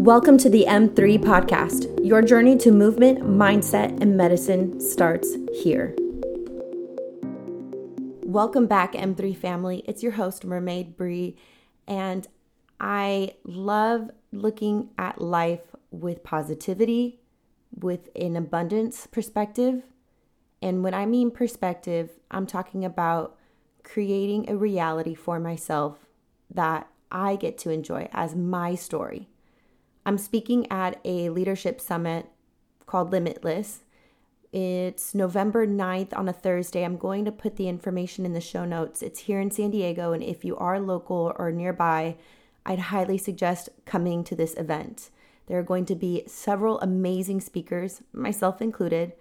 Welcome to the M3 podcast. Your journey to movement, mindset, and medicine starts here. Welcome back, M3 family. It's your host, Mermaid Bree, and I love looking at life with positivity, with an abundance perspective. And when I mean perspective, I'm talking about creating a reality for myself that I get to enjoy as my story. I'm speaking at a leadership summit called Limitless. It's November 9th on a Thursday. I'm going to put the information in the show notes. It's here in San Diego, and if you are local or nearby, I'd highly suggest coming to this event. There are going to be several amazing speakers, myself included,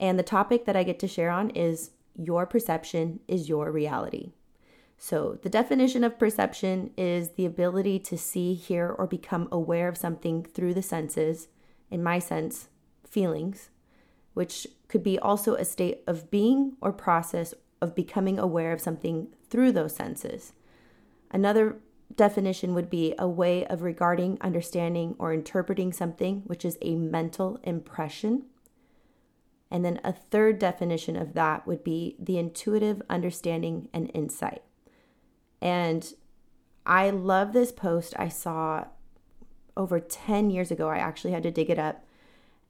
and the topic that I get to share on is Your Perception is Your Reality. So, the definition of perception is the ability to see, hear, or become aware of something through the senses, in my sense, feelings, which could be also a state of being or process of becoming aware of something through those senses. Another definition would be a way of regarding, understanding, or interpreting something, which is a mental impression. And then a third definition of that would be the intuitive understanding and insight. And I love this post I saw over 10 years ago. I actually had to dig it up.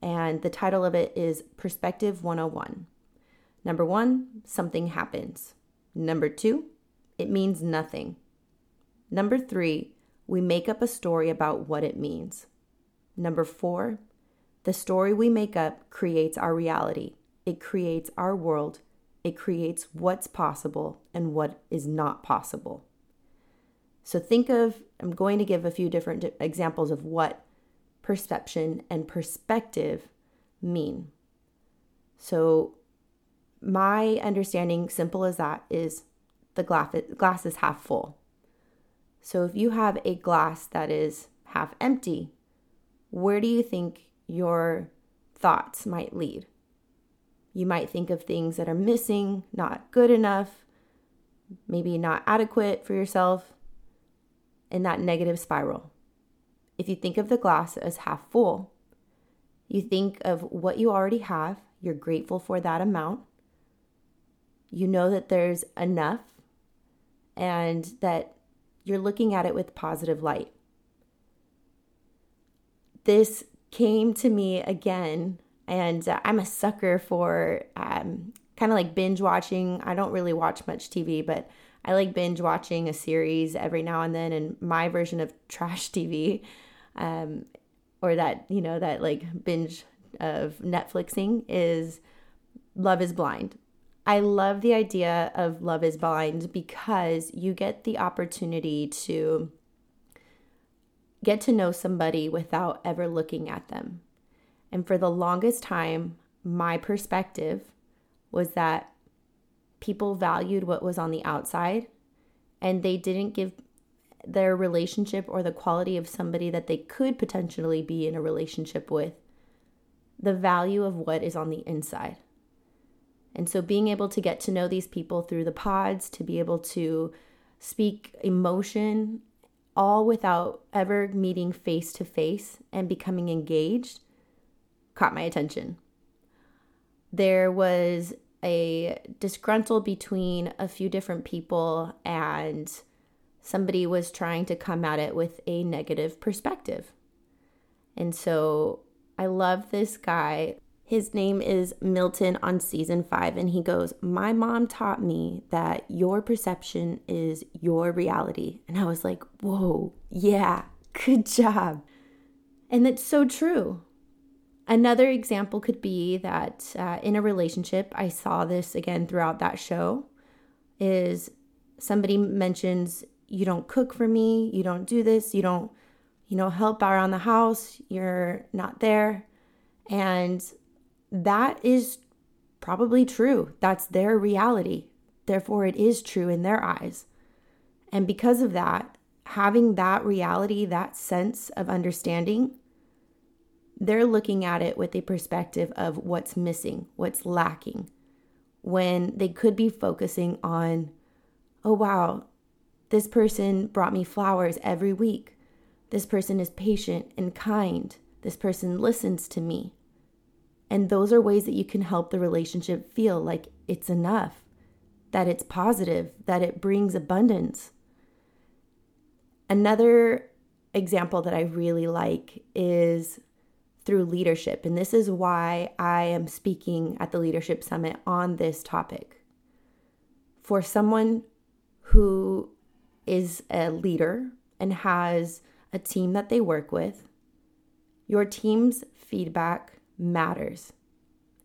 And the title of it is Perspective 101. Number one, something happens. Number two, it means nothing. Number three, we make up a story about what it means. Number four, the story we make up creates our reality. It creates our world it creates what's possible and what is not possible. So think of, I'm going to give a few different examples of what perception and perspective mean. So, my understanding, simple as that, is the glass glass is half full. So, if you have a glass that is half empty, where do you think your thoughts might lead? You might think of things that are missing, not good enough, maybe not adequate for yourself, in that negative spiral. If you think of the glass as half full, you think of what you already have, you're grateful for that amount, you know that there's enough, and that you're looking at it with positive light. This came to me again and uh, I'm a sucker for um, kind of like binge watching. I don't really watch much TV, but I like binge watching a series every now and then. And my version of trash TV, um, or that, you know, that like binge of Netflixing is Love is Blind. I love the idea of Love is Blind because you get the opportunity to get to know somebody without ever looking at them. And for the longest time, my perspective was that people valued what was on the outside and they didn't give their relationship or the quality of somebody that they could potentially be in a relationship with the value of what is on the inside. And so being able to get to know these people through the pods, to be able to speak emotion, all without ever meeting face to face and becoming engaged caught my attention. There was a disgruntle between a few different people, and somebody was trying to come at it with a negative perspective. And so I love this guy. His name is Milton on season five, and he goes, My mom taught me that your perception is your reality. And I was like, Whoa, yeah, good job. And that's so true. Another example could be that uh, in a relationship, I saw this again throughout that show, is somebody mentions, You don't cook for me, you don't do this, you don't, you know, help around the house, you're not there. And that is probably true. That's their reality. Therefore, it is true in their eyes. And because of that, having that reality, that sense of understanding, they're looking at it with a perspective of what's missing, what's lacking, when they could be focusing on, oh, wow, this person brought me flowers every week. This person is patient and kind. This person listens to me. And those are ways that you can help the relationship feel like it's enough, that it's positive, that it brings abundance. Another example that I really like is through leadership. And this is why I am speaking at the Leadership Summit on this topic. For someone who is a leader and has a team that they work with, your team's feedback matters.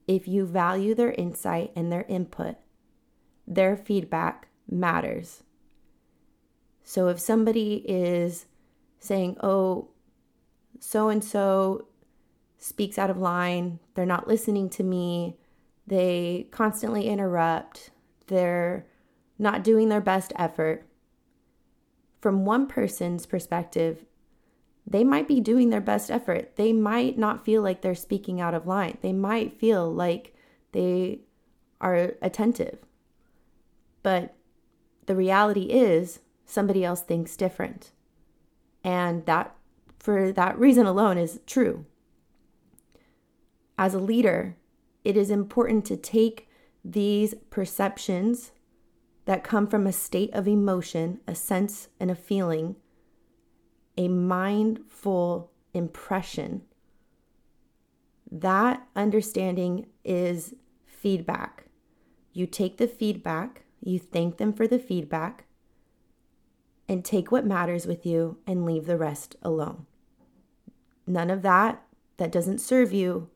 If you value their insight and their input, their feedback matters. So if somebody is saying, oh, so and so speaks out of line, they're not listening to me, they constantly interrupt, they're not doing their best effort. From one person's perspective, they might be doing their best effort. They might not feel like they're speaking out of line. They might feel like they are attentive. But the reality is, somebody else thinks different. And that, for that reason alone, is true. As a leader, it is important to take these perceptions that come from a state of emotion, a sense, and a feeling a mindful impression. That understanding is feedback. You take the feedback, you thank them for the feedback, and take what matters with you and leave the rest alone. None of that that doesn't serve you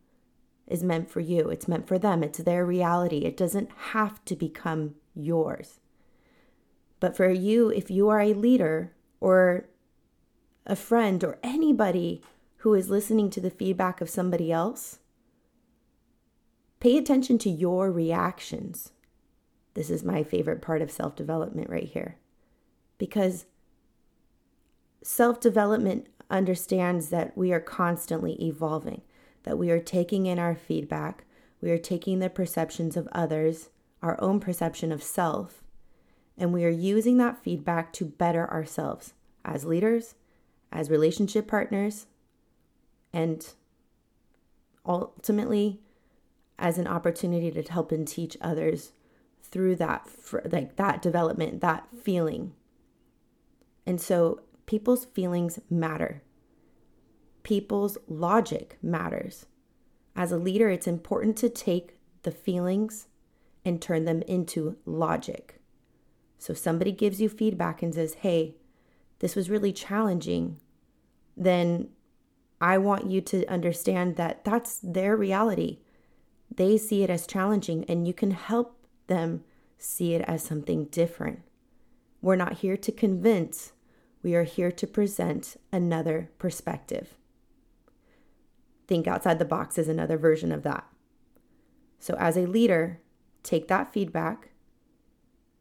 is meant for you. It's meant for them. It's their reality. It doesn't have to become yours. But for you, if you are a leader or a friend, or anybody who is listening to the feedback of somebody else, pay attention to your reactions. This is my favorite part of self development right here. Because self development understands that we are constantly evolving, that we are taking in our feedback, we are taking the perceptions of others, our own perception of self, and we are using that feedback to better ourselves as leaders, as relationship partners, and ultimately as an opportunity to help and teach others through that like that development that feeling. And so people's feelings matter people's logic matters as a leader it's important to take the feelings and turn them into logic so somebody gives you feedback and says hey this was really challenging, then I want you to understand that that's their reality. They see it as challenging, and you can help them see it as something different. We're not here to convince, we are here to present another perspective. Think outside the box is another version of that. So, as a leader, take that feedback,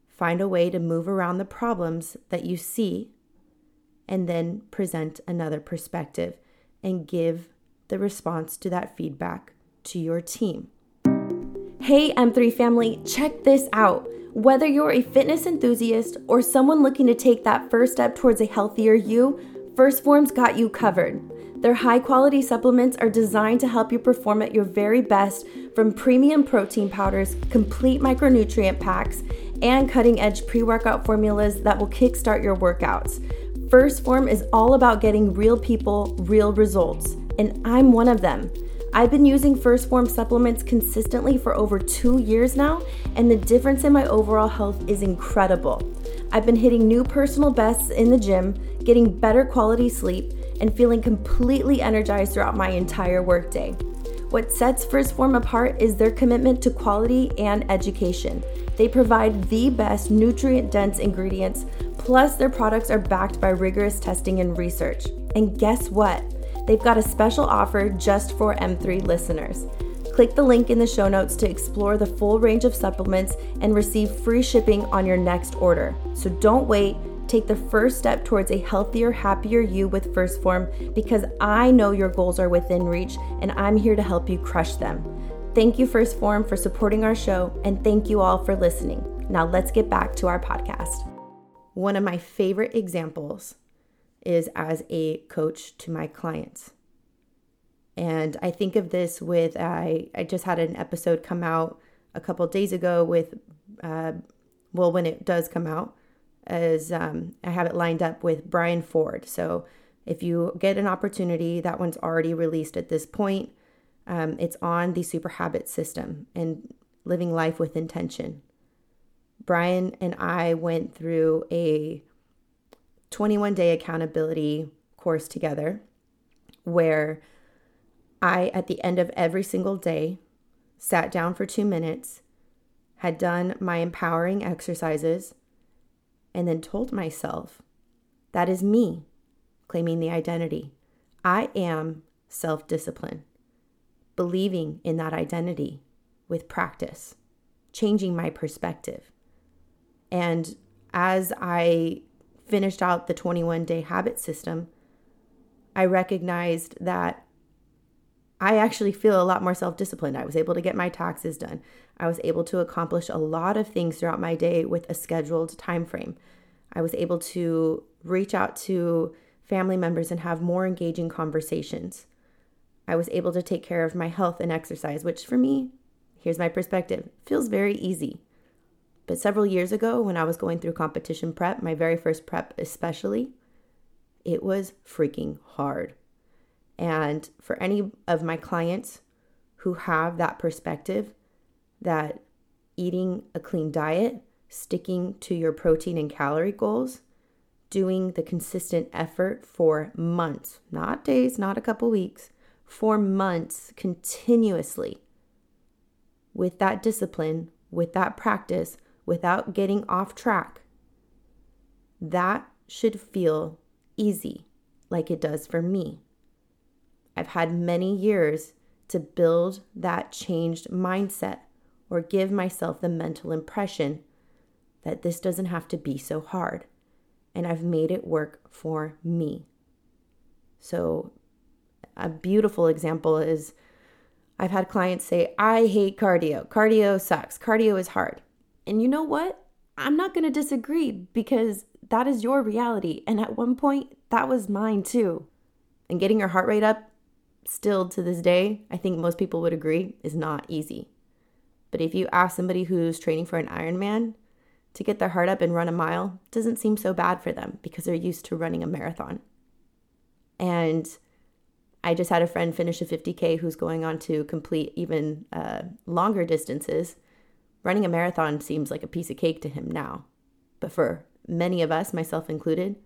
find a way to move around the problems that you see and then present another perspective and give the response to that feedback to your team. Hey, M3 family, check this out. Whether you're a fitness enthusiast or someone looking to take that first step towards a healthier you, 1st Phorm's got you covered. Their high quality supplements are designed to help you perform at your very best from premium protein powders, complete micronutrient packs, and cutting edge pre workout formulas that will kickstart your workouts. 1st Phorm is all about getting real people, real results, and I'm one of them. I've been using 1st Phorm supplements consistently for over two years now, and the difference in my overall health is incredible. I've been hitting new personal bests in the gym, getting better quality sleep, and feeling completely energized throughout my entire workday. What sets 1st Phorm apart is their commitment to quality and education. They provide the best nutrient dense ingredients Plus, their products are backed by rigorous testing and research. And guess what? They've got a special offer just for M3 listeners. Click the link in the show notes to explore the full range of supplements and receive free shipping on your next order. So don't wait. Take the first step towards a healthier, happier you with 1st Phorm because I know your goals are within reach and I'm here to help you crush them. Thank you, 1st Phorm, for supporting our show, and thank you all for listening. Now let's get back to our podcast one of my favorite examples is as a coach to my clients. And I think of this with I I just had an episode come out a couple days ago with uh, well when it does come out as um, I have it lined up with Brian Ford. So if you get an opportunity, that one's already released at this point. Um, it's on the Super Habit system and living life with intention. Brian and I went through a 21 day accountability course together where I, at the end of every single day, sat down for two minutes, had done my empowering exercises, and then told myself, that is me claiming the identity. I am self discipline, believing in that identity with practice, changing my perspective. And as I finished out the 21 day habit system, I recognized that I actually feel a lot more self disciplined. I was able to get my taxes done. I was able to accomplish a lot of things throughout my day with a scheduled time frame. I was able to reach out to family members and have more engaging conversations. I was able to take care of my health and exercise, which for me, here's my perspective, feels very easy. But several years ago, when I was going through competition prep, my very first prep especially, it was freaking hard. And for any of my clients who have that perspective that eating a clean diet, sticking to your protein and calorie goals, doing the consistent effort for months, not days, not a couple weeks, for months continuously with that discipline, with that practice, without getting off track, that should feel easy like it does for me. I've had many years to build that changed mindset or give myself the mental impression that this doesn't have to be so hard. And I've made it work for me. So, a beautiful example is I've had clients say, I hate cardio. Cardio sucks. Cardio is hard. And you know what? I'm not going to disagree because that is your reality. And at one point, that was mine too. And getting your heart rate up, still to this day, I think most people would agree, is not easy. But if you ask somebody who's training for an Ironman to get their heart up and run a mile, doesn't seem so bad for them because they're used to running a marathon. And I just had a friend finish a 50K who's going on to complete even uh, longer distances. Running a marathon seems like a piece of cake to him now. But for many of us, myself included,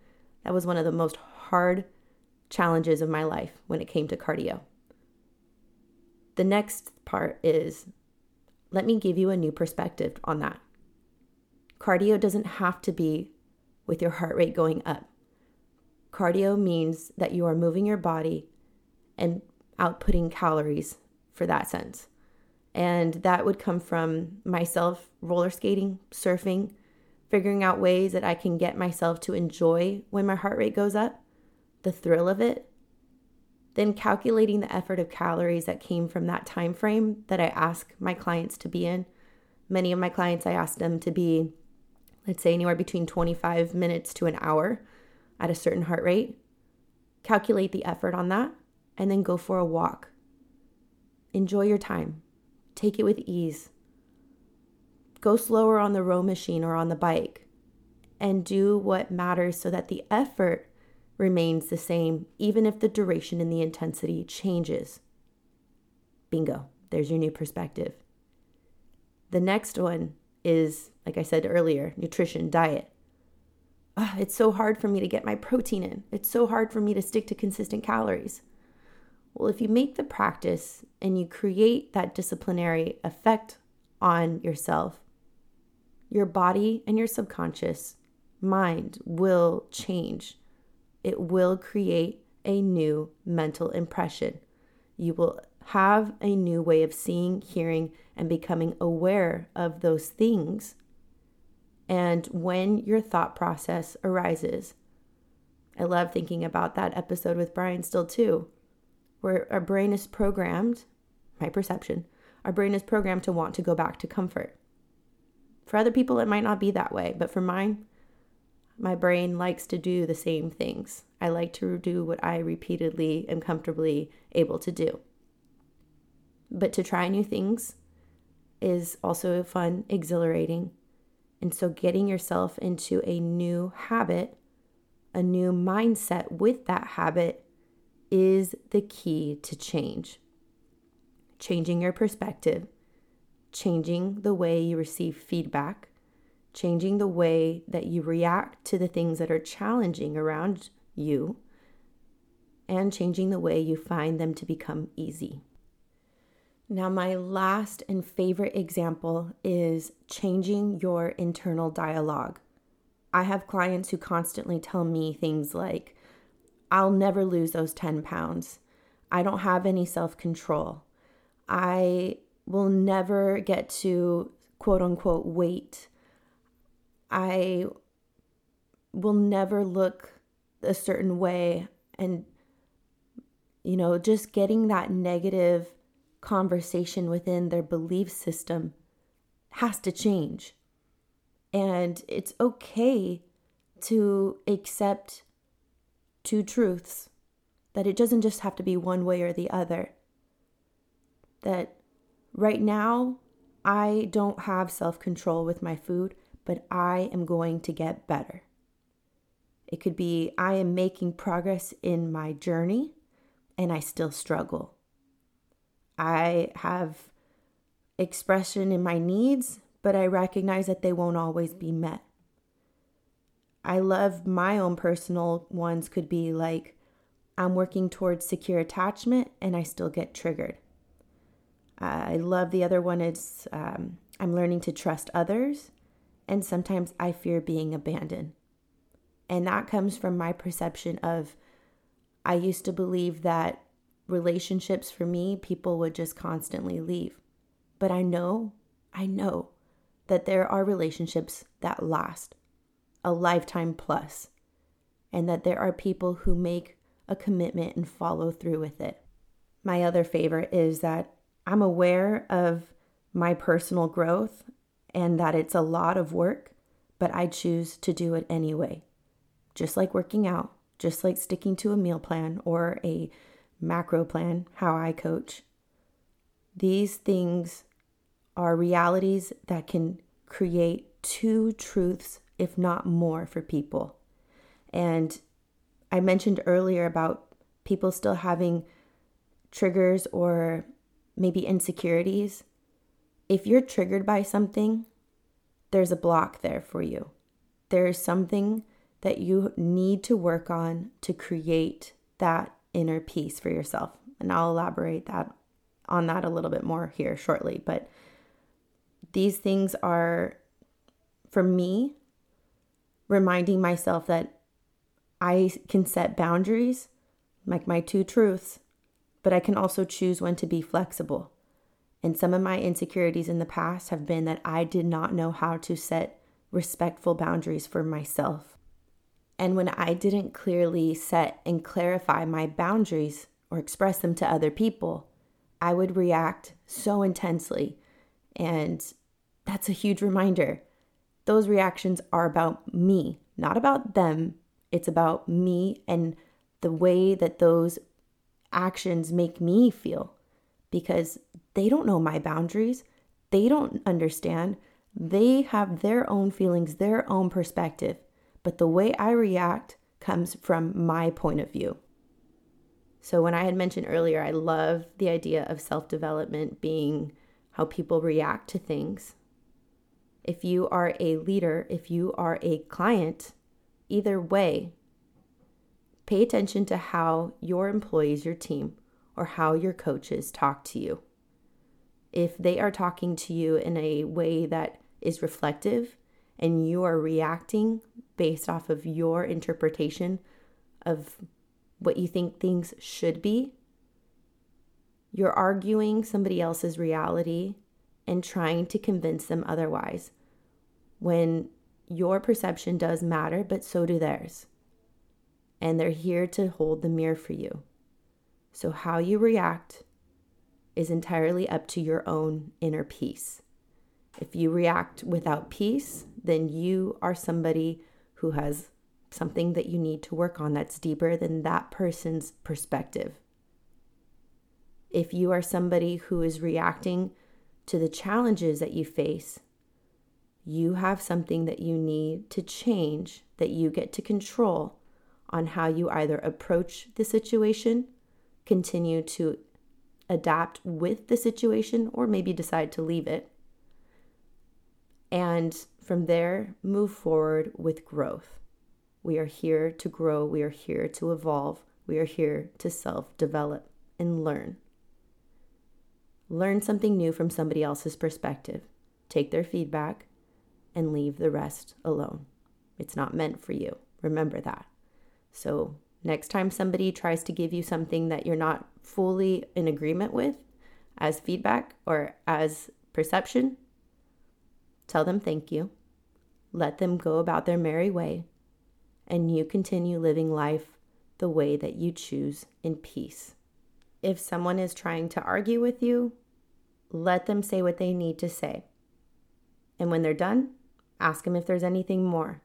that was one of the most hard challenges of my life when it came to cardio. The next part is let me give you a new perspective on that. Cardio doesn't have to be with your heart rate going up. Cardio means that you are moving your body and outputting calories for that sense. And that would come from myself roller skating, surfing, figuring out ways that I can get myself to enjoy when my heart rate goes up, the thrill of it, then calculating the effort of calories that came from that time frame that I ask my clients to be in. Many of my clients I ask them to be let's say anywhere between 25 minutes to an hour at a certain heart rate. Calculate the effort on that and then go for a walk. Enjoy your time. Take it with ease. Go slower on the row machine or on the bike and do what matters so that the effort remains the same, even if the duration and the intensity changes. Bingo, there's your new perspective. The next one is, like I said earlier, nutrition, diet. Oh, it's so hard for me to get my protein in. It's so hard for me to stick to consistent calories. Well, if you make the practice and you create that disciplinary effect on yourself, your body and your subconscious mind will change. It will create a new mental impression. You will have a new way of seeing, hearing, and becoming aware of those things. And when your thought process arises, I love thinking about that episode with Brian still too, where our brain is programmed, my perception, our brain is programmed to want to go back to comfort. For other people, it might not be that way, but for mine, my brain likes to do the same things. I like to do what I repeatedly am comfortably able to do. But to try new things is also fun, exhilarating. And so getting yourself into a new habit, a new mindset with that habit is the key to change. Changing your perspective, changing the way you receive feedback, changing the way that you react to the things that are challenging around you, and changing the way you find them to become easy. Now, my last and favorite example is changing your internal dialogue. I have clients who constantly tell me things like, I'll never lose those 10 pounds. I don't have any self control. I will never get to quote unquote weight. I will never look a certain way. And, you know, just getting that negative conversation within their belief system has to change. And it's okay to accept two truths that it doesn't just have to be one way or the other. That right now, I don't have self control with my food, but I am going to get better. It could be I am making progress in my journey and I still struggle. I have expression in my needs, but I recognize that they won't always be met. I love my own personal ones, could be like I'm working towards secure attachment and I still get triggered. I love the other one, is um, I'm learning to trust others, and sometimes I fear being abandoned. And that comes from my perception of I used to believe that relationships for me, people would just constantly leave. But I know, I know that there are relationships that last a lifetime plus, and that there are people who make a commitment and follow through with it. My other favorite is that I'm aware of my personal growth and that it's a lot of work, but I choose to do it anyway. Just like working out, just like sticking to a meal plan or a macro plan, how I coach. These things are realities that can create two truths, if not more, for people. And I mentioned earlier about people still having triggers or maybe insecurities. If you're triggered by something, there's a block there for you. There's something that you need to work on to create that inner peace for yourself. And I'll elaborate that on that a little bit more here shortly, but these things are for me reminding myself that I can set boundaries, like my two truths, but I can also choose when to be flexible. And some of my insecurities in the past have been that I did not know how to set respectful boundaries for myself. And when I didn't clearly set and clarify my boundaries or express them to other people, I would react so intensely. And that's a huge reminder. Those reactions are about me, not about them. It's about me and the way that those actions make me feel because they don't know my boundaries. They don't understand. They have their own feelings, their own perspective but the way I react comes from my point of view. So, when I had mentioned earlier, I love the idea of self development being how people react to things. If you are a leader, if you are a client, either way, pay attention to how your employees, your team, or how your coaches talk to you. If they are talking to you in a way that is reflective and you are reacting based off of your interpretation of what you think things should be, you're arguing somebody else's reality and trying to convince them otherwise when your perception does matter, but so do theirs. And they're here to hold the mirror for you. So, how you react is entirely up to your own inner peace. If you react without peace, then you are somebody who has something that you need to work on that's deeper than that person's perspective. If you are somebody who is reacting to the challenges that you face, you have something that you need to change that you get to control on how you either approach the situation, continue to adapt with the situation, or maybe decide to leave it. And from there, move forward with growth. We are here to grow, we are here to evolve, we are here to self develop and learn. Learn something new from somebody else's perspective, take their feedback, and leave the rest alone. It's not meant for you. Remember that. So, next time somebody tries to give you something that you're not fully in agreement with as feedback or as perception, tell them thank you. Let them go about their merry way and you continue living life the way that you choose in peace. If someone is trying to argue with you, let them say what they need to say. And when they're done, ask them if there's anything more.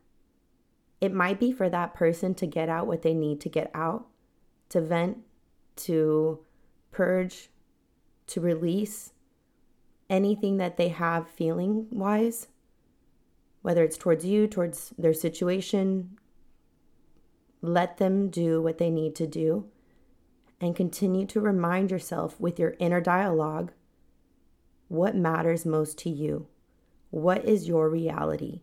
It might be for that person to get out what they need to get out, to vent, to purge, to release anything that they have feeling wise, whether it's towards you, towards their situation, let them do what they need to do and continue to remind yourself with your inner dialogue what matters most to you. What is your reality?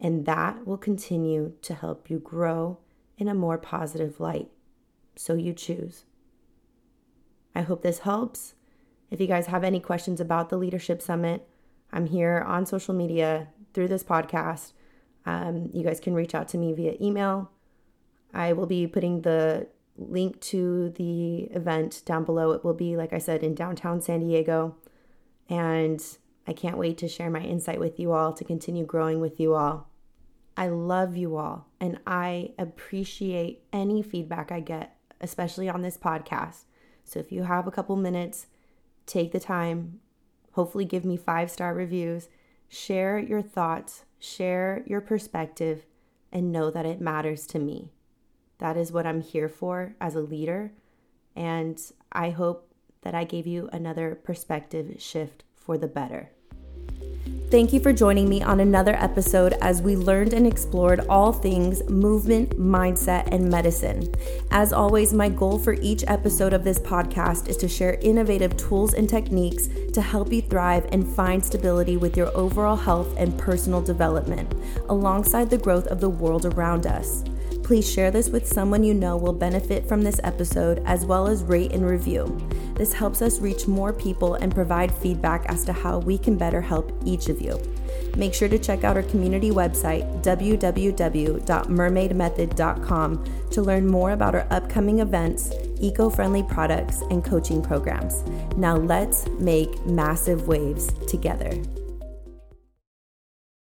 And that will continue to help you grow in a more positive light. So you choose. I hope this helps. If you guys have any questions about the Leadership Summit, I'm here on social media through this podcast. Um, you guys can reach out to me via email. I will be putting the link to the event down below. It will be, like I said, in downtown San Diego. And I can't wait to share my insight with you all, to continue growing with you all. I love you all, and I appreciate any feedback I get, especially on this podcast. So if you have a couple minutes, take the time, hopefully, give me five star reviews, share your thoughts, share your perspective, and know that it matters to me. That is what I'm here for as a leader. And I hope that I gave you another perspective shift for the better. Thank you for joining me on another episode as we learned and explored all things movement, mindset, and medicine. As always, my goal for each episode of this podcast is to share innovative tools and techniques to help you thrive and find stability with your overall health and personal development, alongside the growth of the world around us. Please share this with someone you know will benefit from this episode, as well as rate and review. This helps us reach more people and provide feedback as to how we can better help each of you. Make sure to check out our community website, www.mermaidmethod.com, to learn more about our upcoming events, eco friendly products, and coaching programs. Now let's make massive waves together.